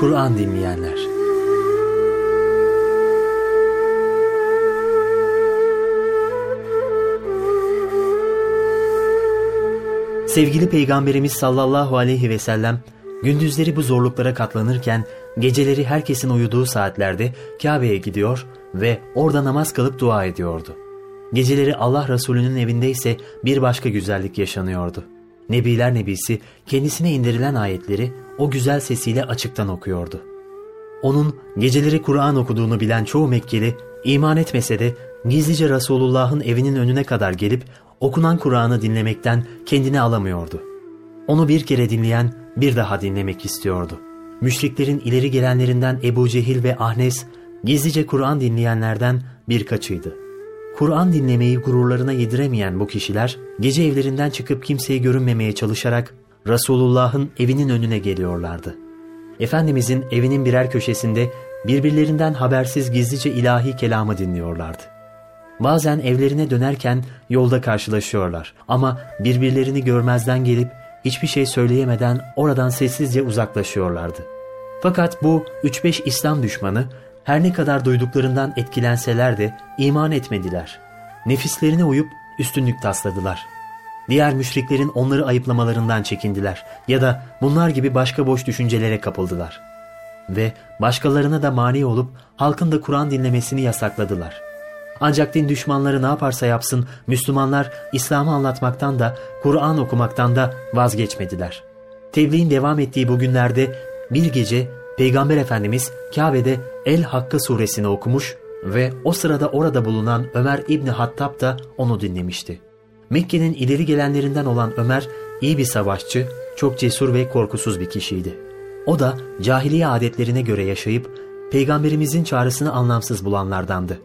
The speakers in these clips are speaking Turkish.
Kur'an dinleyenler. Sevgili Peygamberimiz sallallahu aleyhi ve sellem gündüzleri bu zorluklara katlanırken geceleri herkesin uyuduğu saatlerde Kabe'ye gidiyor ve orada namaz kılıp dua ediyordu. Geceleri Allah Resulü'nün evinde ise bir başka güzellik yaşanıyordu. Nebiler Nebisi kendisine indirilen ayetleri o güzel sesiyle açıktan okuyordu. Onun geceleri Kur'an okuduğunu bilen çoğu Mekkeli iman etmese de gizlice Resulullah'ın evinin önüne kadar gelip okunan Kur'an'ı dinlemekten kendini alamıyordu. Onu bir kere dinleyen bir daha dinlemek istiyordu. Müşriklerin ileri gelenlerinden Ebu Cehil ve Ahnes gizlice Kur'an dinleyenlerden birkaçıydı. Kur'an dinlemeyi gururlarına yediremeyen bu kişiler gece evlerinden çıkıp kimseye görünmemeye çalışarak Resulullah'ın evinin önüne geliyorlardı. Efendimizin evinin birer köşesinde birbirlerinden habersiz gizlice ilahi kelamı dinliyorlardı. Bazen evlerine dönerken yolda karşılaşıyorlar ama birbirlerini görmezden gelip hiçbir şey söyleyemeden oradan sessizce uzaklaşıyorlardı. Fakat bu 3-5 İslam düşmanı her ne kadar duyduklarından etkilenseler de iman etmediler. Nefislerine uyup üstünlük tasladılar. Diğer müşriklerin onları ayıplamalarından çekindiler ya da bunlar gibi başka boş düşüncelere kapıldılar. Ve başkalarına da mani olup halkın da Kur'an dinlemesini yasakladılar. Ancak din düşmanları ne yaparsa yapsın Müslümanlar İslam'ı anlatmaktan da Kur'an okumaktan da vazgeçmediler. Tebliğin devam ettiği bu günlerde bir gece Peygamber Efendimiz Kabe'de El Hakka suresini okumuş ve o sırada orada bulunan Ömer İbni Hattab da onu dinlemişti. Mekke'nin ileri gelenlerinden olan Ömer iyi bir savaşçı, çok cesur ve korkusuz bir kişiydi. O da cahiliye adetlerine göre yaşayıp Peygamberimizin çağrısını anlamsız bulanlardandı.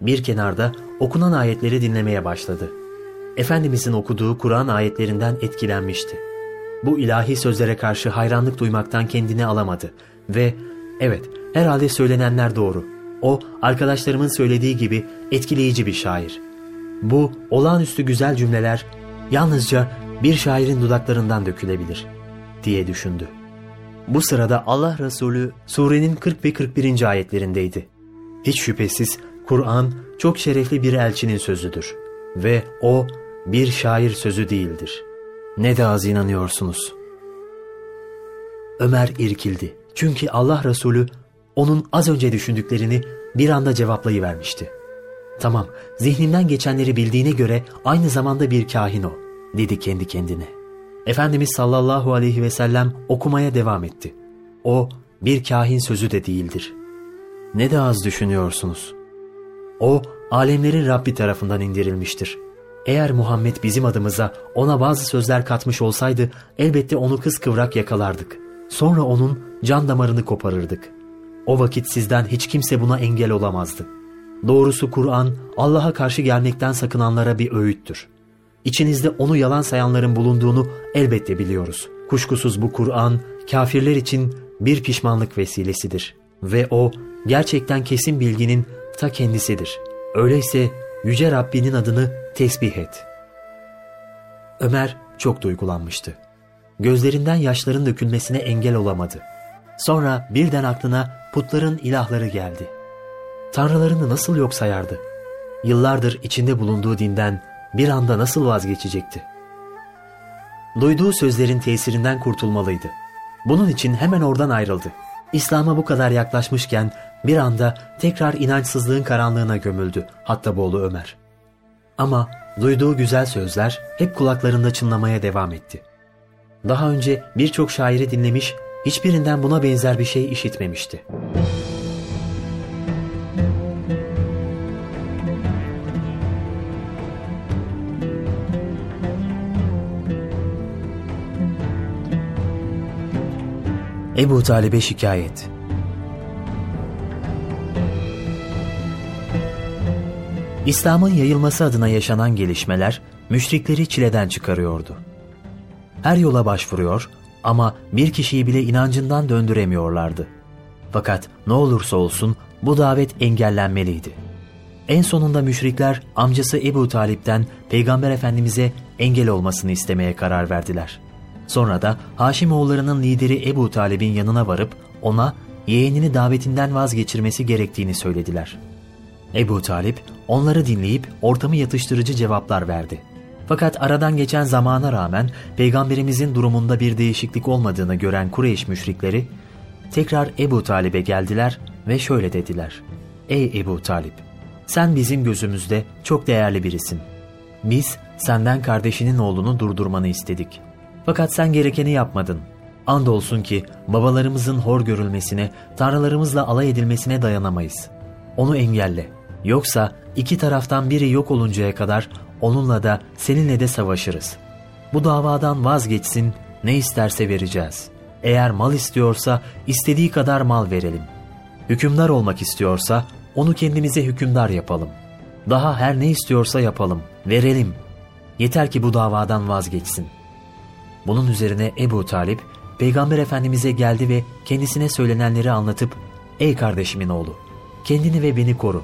Bir kenarda okunan ayetleri dinlemeye başladı. Efendimizin okuduğu Kur'an ayetlerinden etkilenmişti. Bu ilahi sözlere karşı hayranlık duymaktan kendini alamadı ve evet herhalde söylenenler doğru. O arkadaşlarımın söylediği gibi etkileyici bir şair. Bu olağanüstü güzel cümleler yalnızca bir şairin dudaklarından dökülebilir diye düşündü. Bu sırada Allah Resulü surenin 40 ve 41. ayetlerindeydi. Hiç şüphesiz Kur'an çok şerefli bir elçinin sözüdür ve o bir şair sözü değildir. Ne de az inanıyorsunuz. Ömer irkildi. Çünkü Allah Resulü onun az önce düşündüklerini bir anda cevaplayıvermişti. Tamam, zihnimden geçenleri bildiğine göre aynı zamanda bir kahin o, dedi kendi kendine. Efendimiz sallallahu aleyhi ve sellem okumaya devam etti. O bir kahin sözü de değildir. Ne de az düşünüyorsunuz. O, alemlerin Rabbi tarafından indirilmiştir. Eğer Muhammed bizim adımıza ona bazı sözler katmış olsaydı elbette onu kıskıvrak yakalardık. Sonra onun can damarını koparırdık. O vakit sizden hiç kimse buna engel olamazdı. Doğrusu Kur'an Allah'a karşı gelmekten sakınanlara bir öğüttür. İçinizde onu yalan sayanların bulunduğunu elbette biliyoruz. Kuşkusuz bu Kur'an kafirler için bir pişmanlık vesilesidir. Ve o gerçekten kesin bilginin ta kendisidir. Öyleyse Yüce Rabbinin adını tesbih et. Ömer çok duygulanmıştı. Gözlerinden yaşların dökülmesine engel olamadı. Sonra birden aklına putların ilahları geldi. Tanrılarını nasıl yok sayardı? Yıllardır içinde bulunduğu dinden bir anda nasıl vazgeçecekti? Duyduğu sözlerin tesirinden kurtulmalıydı. Bunun için hemen oradan ayrıldı. İslam'a bu kadar yaklaşmışken bir anda tekrar inançsızlığın karanlığına gömüldü hatta boğulu Ömer. Ama duyduğu güzel sözler hep kulaklarında çınlamaya devam etti. Daha önce birçok şairi dinlemiş, hiçbirinden buna benzer bir şey işitmemişti. Ebu Talib'e şikayet İslam'ın yayılması adına yaşanan gelişmeler müşrikleri çileden çıkarıyordu. Her yola başvuruyor ama bir kişiyi bile inancından döndüremiyorlardı. Fakat ne olursa olsun bu davet engellenmeliydi. En sonunda müşrikler amcası Ebu Talip'ten Peygamber Efendimiz'e engel olmasını istemeye karar verdiler. Sonra da Haşimoğullarının lideri Ebu Talib'in yanına varıp ona yeğenini davetinden vazgeçirmesi gerektiğini söylediler. Ebu Talip onları dinleyip ortamı yatıştırıcı cevaplar verdi. Fakat aradan geçen zamana rağmen peygamberimizin durumunda bir değişiklik olmadığını gören Kureyş müşrikleri tekrar Ebu Talip'e geldiler ve şöyle dediler. Ey Ebu Talip! Sen bizim gözümüzde çok değerli birisin. Biz senden kardeşinin oğlunu durdurmanı istedik. Fakat sen gerekeni yapmadın. Andolsun ki babalarımızın hor görülmesine, tanrılarımızla alay edilmesine dayanamayız. Onu engelle. Yoksa iki taraftan biri yok oluncaya kadar onunla da seninle de savaşırız. Bu davadan vazgeçsin, ne isterse vereceğiz. Eğer mal istiyorsa istediği kadar mal verelim. Hükümdar olmak istiyorsa onu kendimize hükümdar yapalım. Daha her ne istiyorsa yapalım, verelim. Yeter ki bu davadan vazgeçsin. Bunun üzerine Ebu Talip, Peygamber Efendimiz'e geldi ve kendisine söylenenleri anlatıp, ''Ey kardeşimin oğlu, kendini ve beni koru.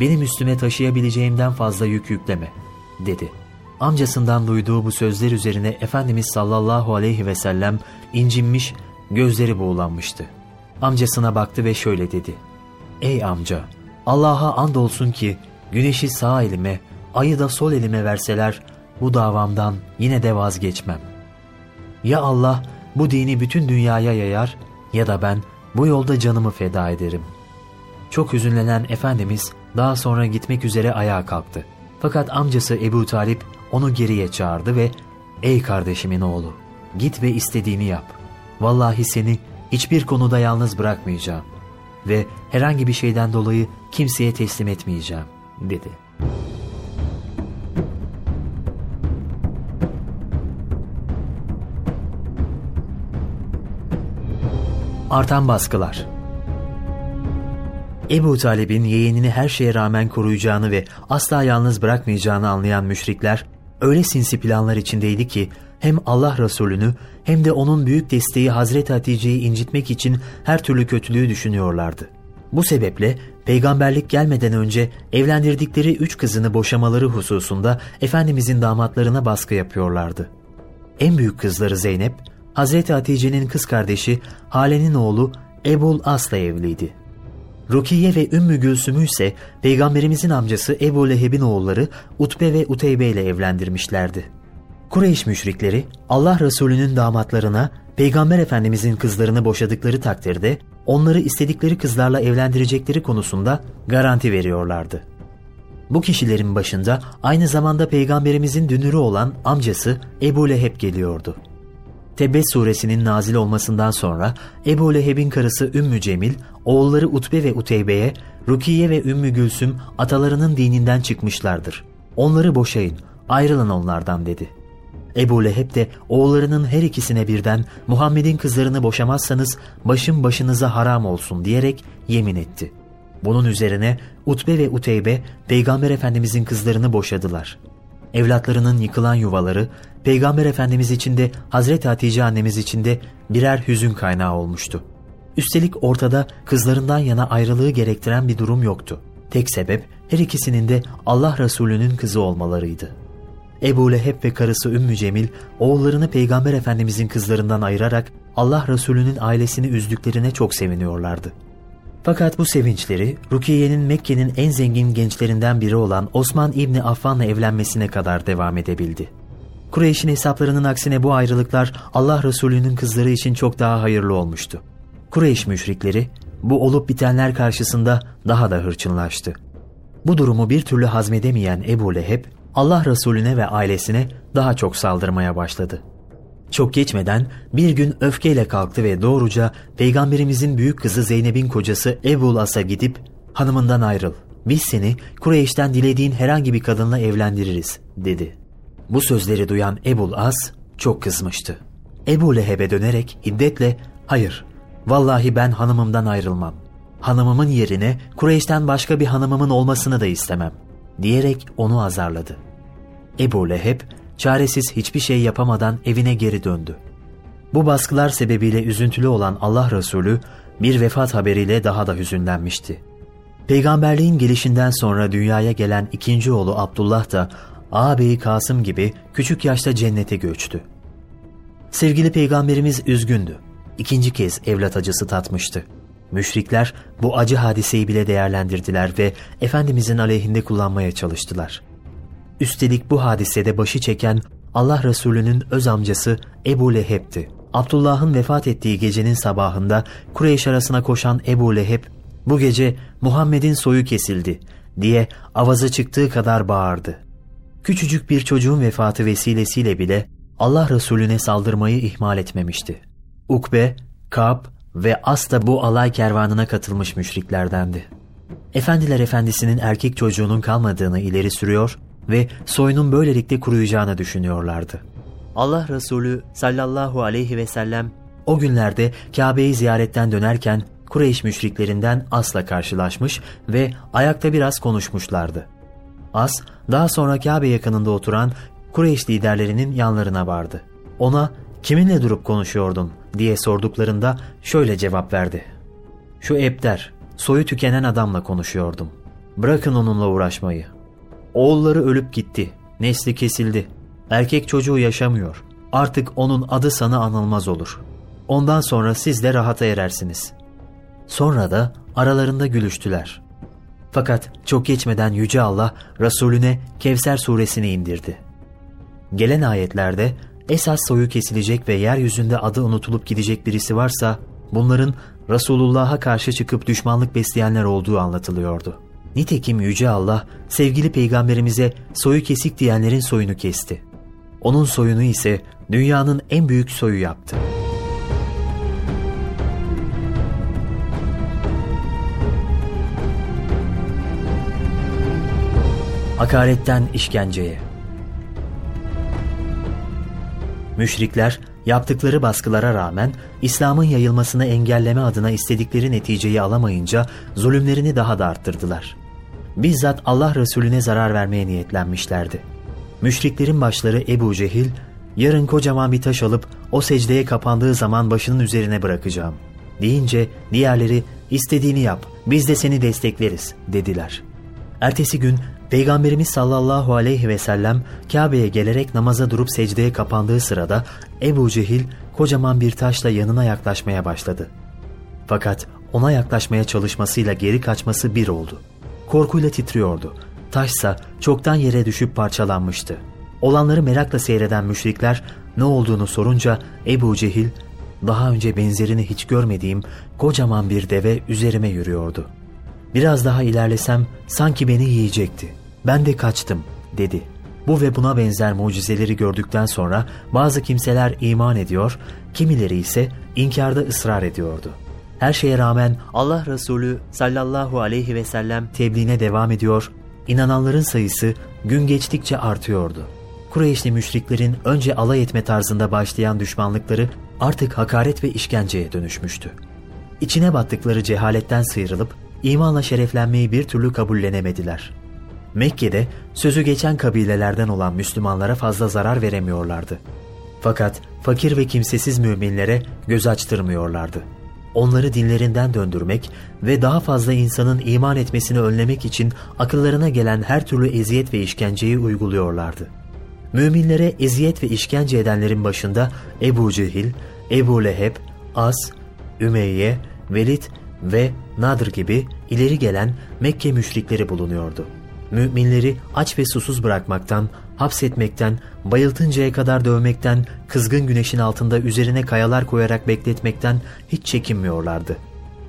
Benim üstüme taşıyabileceğimden fazla yük yükleme.'' Dedi. Amcasından duyduğu bu sözler üzerine Efendimiz sallallahu aleyhi ve sellem incinmiş, gözleri buğulanmıştı. Amcasına baktı ve şöyle dedi. Ey amca, Allah'a andolsun ki güneşi sağ elime, ayı da sol elime verseler bu davamdan yine de vazgeçmem. Ya Allah bu dini bütün dünyaya yayar ya da ben bu yolda canımı feda ederim. Çok hüzünlenen Efendimiz daha sonra gitmek üzere ayağa kalktı. Fakat amcası Ebu Talip onu geriye çağırdı ve ''Ey kardeşimin oğlu, git ve istediğini yap. Vallahi seni hiçbir konuda yalnız bırakmayacağım ve herhangi bir şeyden dolayı kimseye teslim etmeyeceğim.'' dedi. Artan baskılar Ebu Talib'in yeğenini her şeye rağmen koruyacağını ve asla yalnız bırakmayacağını anlayan müşrikler öyle sinsi planlar içindeydi ki hem Allah Resulü'nü hem de onun büyük desteği Hazreti Hatice'yi incitmek için her türlü kötülüğü düşünüyorlardı. Bu sebeple peygamberlik gelmeden önce evlendirdikleri üç kızını boşamaları hususunda Efendimizin damatlarına baskı yapıyorlardı. En büyük kızları Zeynep, Hazreti Hatice'nin kız kardeşi Hale'nin oğlu Ebul As'la evliydi. Rukiye ve Ümmü Gülsüm'ü ise Peygamberimizin amcası Ebu Leheb'in oğulları Utbe ve Uteybe ile evlendirmişlerdi. Kureyş müşrikleri Allah Resulü'nün damatlarına Peygamber Efendimizin kızlarını boşadıkları takdirde onları istedikleri kızlarla evlendirecekleri konusunda garanti veriyorlardı. Bu kişilerin başında aynı zamanda Peygamberimizin dünürü olan amcası Ebu Leheb geliyordu. Tebbet suresinin nazil olmasından sonra Ebu Leheb'in karısı Ümmü Cemil, oğulları Utbe ve Uteybe'ye Rukiye ve Ümmü Gülsüm atalarının dininden çıkmışlardır. Onları boşayın, ayrılın onlardan dedi. Ebu Leheb de oğullarının her ikisine birden Muhammed'in kızlarını boşamazsanız başım başınıza haram olsun diyerek yemin etti. Bunun üzerine Utbe ve Uteybe Peygamber Efendimizin kızlarını boşadılar. Evlatlarının yıkılan yuvaları Peygamber Efendimiz için de Hazreti Hatice annemiz için de birer hüzün kaynağı olmuştu. Üstelik ortada kızlarından yana ayrılığı gerektiren bir durum yoktu. Tek sebep her ikisinin de Allah Resulü'nün kızı olmalarıydı. Ebu Leheb ve karısı Ümmü Cemil oğullarını Peygamber Efendimizin kızlarından ayırarak Allah Resulü'nün ailesini üzdüklerine çok seviniyorlardı. Fakat bu sevinçleri Rukiye'nin Mekke'nin en zengin gençlerinden biri olan Osman İbni Affan'la evlenmesine kadar devam edebildi. Kureyş'in hesaplarının aksine bu ayrılıklar Allah Resulü'nün kızları için çok daha hayırlı olmuştu. Kureyş müşrikleri bu olup bitenler karşısında daha da hırçınlaştı. Bu durumu bir türlü hazmedemeyen Ebu Leheb, Allah Resulüne ve ailesine daha çok saldırmaya başladı. Çok geçmeden bir gün öfkeyle kalktı ve doğruca Peygamberimizin büyük kızı Zeynep'in kocası Ebu As'a gidip hanımından ayrıl. Biz seni Kureyş'ten dilediğin herhangi bir kadınla evlendiririz dedi. Bu sözleri duyan Ebul As çok kızmıştı. Ebu Leheb'e dönerek hiddetle hayır vallahi ben hanımımdan ayrılmam. Hanımımın yerine Kureyş'ten başka bir hanımımın olmasını da istemem diyerek onu azarladı. Ebu Leheb çaresiz hiçbir şey yapamadan evine geri döndü. Bu baskılar sebebiyle üzüntülü olan Allah Resulü bir vefat haberiyle daha da hüzünlenmişti. Peygamberliğin gelişinden sonra dünyaya gelen ikinci oğlu Abdullah da ağabeyi Kasım gibi küçük yaşta cennete göçtü. Sevgili peygamberimiz üzgündü. ikinci kez evlat acısı tatmıştı. Müşrikler bu acı hadiseyi bile değerlendirdiler ve Efendimizin aleyhinde kullanmaya çalıştılar. Üstelik bu hadisede başı çeken Allah Resulü'nün öz amcası Ebu Leheb'ti. Abdullah'ın vefat ettiği gecenin sabahında Kureyş arasına koşan Ebu Leheb, bu gece Muhammed'in soyu kesildi diye avazı çıktığı kadar bağırdı. Küçücük bir çocuğun vefatı vesilesiyle bile Allah Resulüne saldırmayı ihmal etmemişti. Ukbe, Kab ve As da bu alay kervanına katılmış müşriklerdendi. Efendiler Efendisi'nin erkek çocuğunun kalmadığını ileri sürüyor ve soyunun böylelikle kuruyacağını düşünüyorlardı. Allah Resulü sallallahu aleyhi ve sellem o günlerde Kabe'yi ziyaretten dönerken Kureyş müşriklerinden As'la karşılaşmış ve ayakta biraz konuşmuşlardı. As daha sonra Kabe yakınında oturan Kureyş liderlerinin yanlarına vardı. Ona kiminle durup konuşuyordun diye sorduklarında şöyle cevap verdi. Şu Ebder, soyu tükenen adamla konuşuyordum. Bırakın onunla uğraşmayı. Oğulları ölüp gitti, nesli kesildi. Erkek çocuğu yaşamıyor. Artık onun adı sana anılmaz olur. Ondan sonra siz de rahata erersiniz. Sonra da aralarında gülüştüler. Fakat çok geçmeden Yüce Allah Resulüne Kevser suresini indirdi. Gelen ayetlerde esas soyu kesilecek ve yeryüzünde adı unutulup gidecek birisi varsa bunların Resulullah'a karşı çıkıp düşmanlık besleyenler olduğu anlatılıyordu. Nitekim Yüce Allah sevgili peygamberimize soyu kesik diyenlerin soyunu kesti. Onun soyunu ise dünyanın en büyük soyu yaptı. Hakaretten işkenceye Müşrikler yaptıkları baskılara rağmen İslam'ın yayılmasını engelleme adına istedikleri neticeyi alamayınca zulümlerini daha da arttırdılar. Bizzat Allah Resulüne zarar vermeye niyetlenmişlerdi. Müşriklerin başları Ebu Cehil, yarın kocaman bir taş alıp o secdeye kapandığı zaman başının üzerine bırakacağım. Deyince diğerleri istediğini yap biz de seni destekleriz dediler. Ertesi gün Peygamberimiz sallallahu aleyhi ve sellem Kabe'ye gelerek namaza durup secdeye kapandığı sırada Ebu Cehil kocaman bir taşla yanına yaklaşmaya başladı. Fakat ona yaklaşmaya çalışmasıyla geri kaçması bir oldu. Korkuyla titriyordu. Taşsa çoktan yere düşüp parçalanmıştı. Olanları merakla seyreden müşrikler ne olduğunu sorunca Ebu Cehil, daha önce benzerini hiç görmediğim kocaman bir deve üzerime yürüyordu. Biraz daha ilerlesem sanki beni yiyecekti. Ben de kaçtım dedi. Bu ve buna benzer mucizeleri gördükten sonra bazı kimseler iman ediyor, kimileri ise inkarda ısrar ediyordu. Her şeye rağmen Allah Resulü sallallahu aleyhi ve sellem tebliğine devam ediyor, inananların sayısı gün geçtikçe artıyordu. Kureyşli müşriklerin önce alay etme tarzında başlayan düşmanlıkları artık hakaret ve işkenceye dönüşmüştü. İçine battıkları cehaletten sıyrılıp imanla şereflenmeyi bir türlü kabullenemediler. Mekke'de sözü geçen kabilelerden olan Müslümanlara fazla zarar veremiyorlardı. Fakat fakir ve kimsesiz müminlere göz açtırmıyorlardı. Onları dinlerinden döndürmek ve daha fazla insanın iman etmesini önlemek için akıllarına gelen her türlü eziyet ve işkenceyi uyguluyorlardı. Müminlere eziyet ve işkence edenlerin başında Ebu Cehil, Ebu Leheb, As, Ümeyye, Velid ve Nadir gibi ileri gelen Mekke müşrikleri bulunuyordu. Müminleri aç ve susuz bırakmaktan, hapsetmekten, bayıltıncaya kadar dövmekten, kızgın güneşin altında üzerine kayalar koyarak bekletmekten hiç çekinmiyorlardı.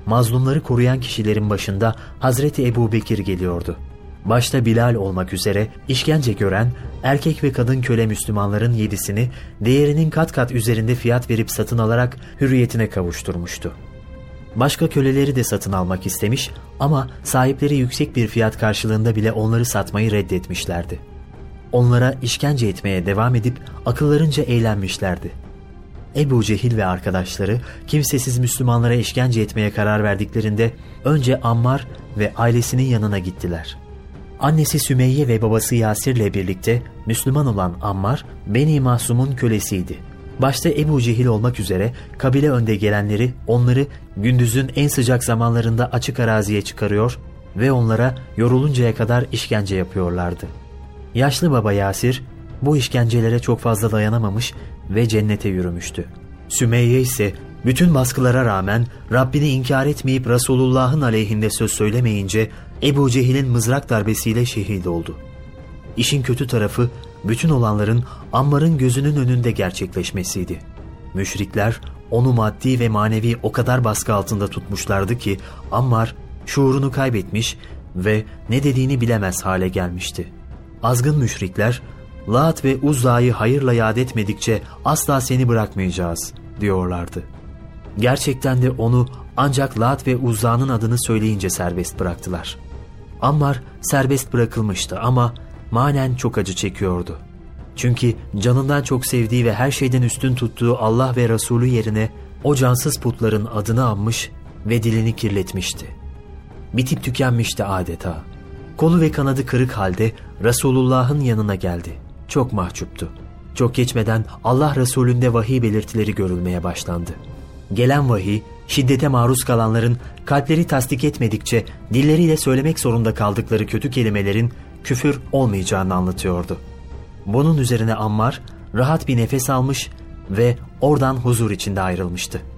Mazlumları koruyan kişilerin başında Hazreti Ebu Bekir geliyordu. Başta Bilal olmak üzere işkence gören erkek ve kadın köle Müslümanların yedisini değerinin kat kat üzerinde fiyat verip satın alarak hürriyetine kavuşturmuştu. Başka köleleri de satın almak istemiş ama sahipleri yüksek bir fiyat karşılığında bile onları satmayı reddetmişlerdi. Onlara işkence etmeye devam edip akıllarınca eğlenmişlerdi. Ebu Cehil ve arkadaşları kimsesiz Müslümanlara işkence etmeye karar verdiklerinde önce Ammar ve ailesinin yanına gittiler. Annesi Sümeyye ve babası Yasir ile birlikte Müslüman olan Ammar, Beni Masum'un kölesiydi başta Ebu Cehil olmak üzere kabile önde gelenleri onları gündüzün en sıcak zamanlarında açık araziye çıkarıyor ve onlara yoruluncaya kadar işkence yapıyorlardı. Yaşlı baba Yasir bu işkencelere çok fazla dayanamamış ve cennete yürümüştü. Sümeyye ise Bütün baskılara rağmen Rabbini inkar etmeyip Resulullah'ın aleyhinde söz söylemeyince Ebu Cehil'in mızrak darbesiyle şehit oldu. İşin kötü tarafı bütün olanların Ammar'ın gözünün önünde gerçekleşmesiydi. Müşrikler onu maddi ve manevi o kadar baskı altında tutmuşlardı ki Ammar şuurunu kaybetmiş ve ne dediğini bilemez hale gelmişti. Azgın müşrikler Lat ve Uzza'yı hayırla yad etmedikçe asla seni bırakmayacağız diyorlardı. Gerçekten de onu ancak Lat ve Uzza'nın adını söyleyince serbest bıraktılar. Ammar serbest bırakılmıştı ama manen çok acı çekiyordu. Çünkü canından çok sevdiği ve her şeyden üstün tuttuğu Allah ve Resulü yerine o cansız putların adını anmış ve dilini kirletmişti. Bitip tükenmişti adeta. Kolu ve kanadı kırık halde Resulullah'ın yanına geldi. Çok mahcuptu. Çok geçmeden Allah Resulü'nde vahiy belirtileri görülmeye başlandı. Gelen vahiy, şiddete maruz kalanların kalpleri tasdik etmedikçe dilleriyle söylemek zorunda kaldıkları kötü kelimelerin küfür olmayacağını anlatıyordu. Bunun üzerine Ammar rahat bir nefes almış ve oradan huzur içinde ayrılmıştı.''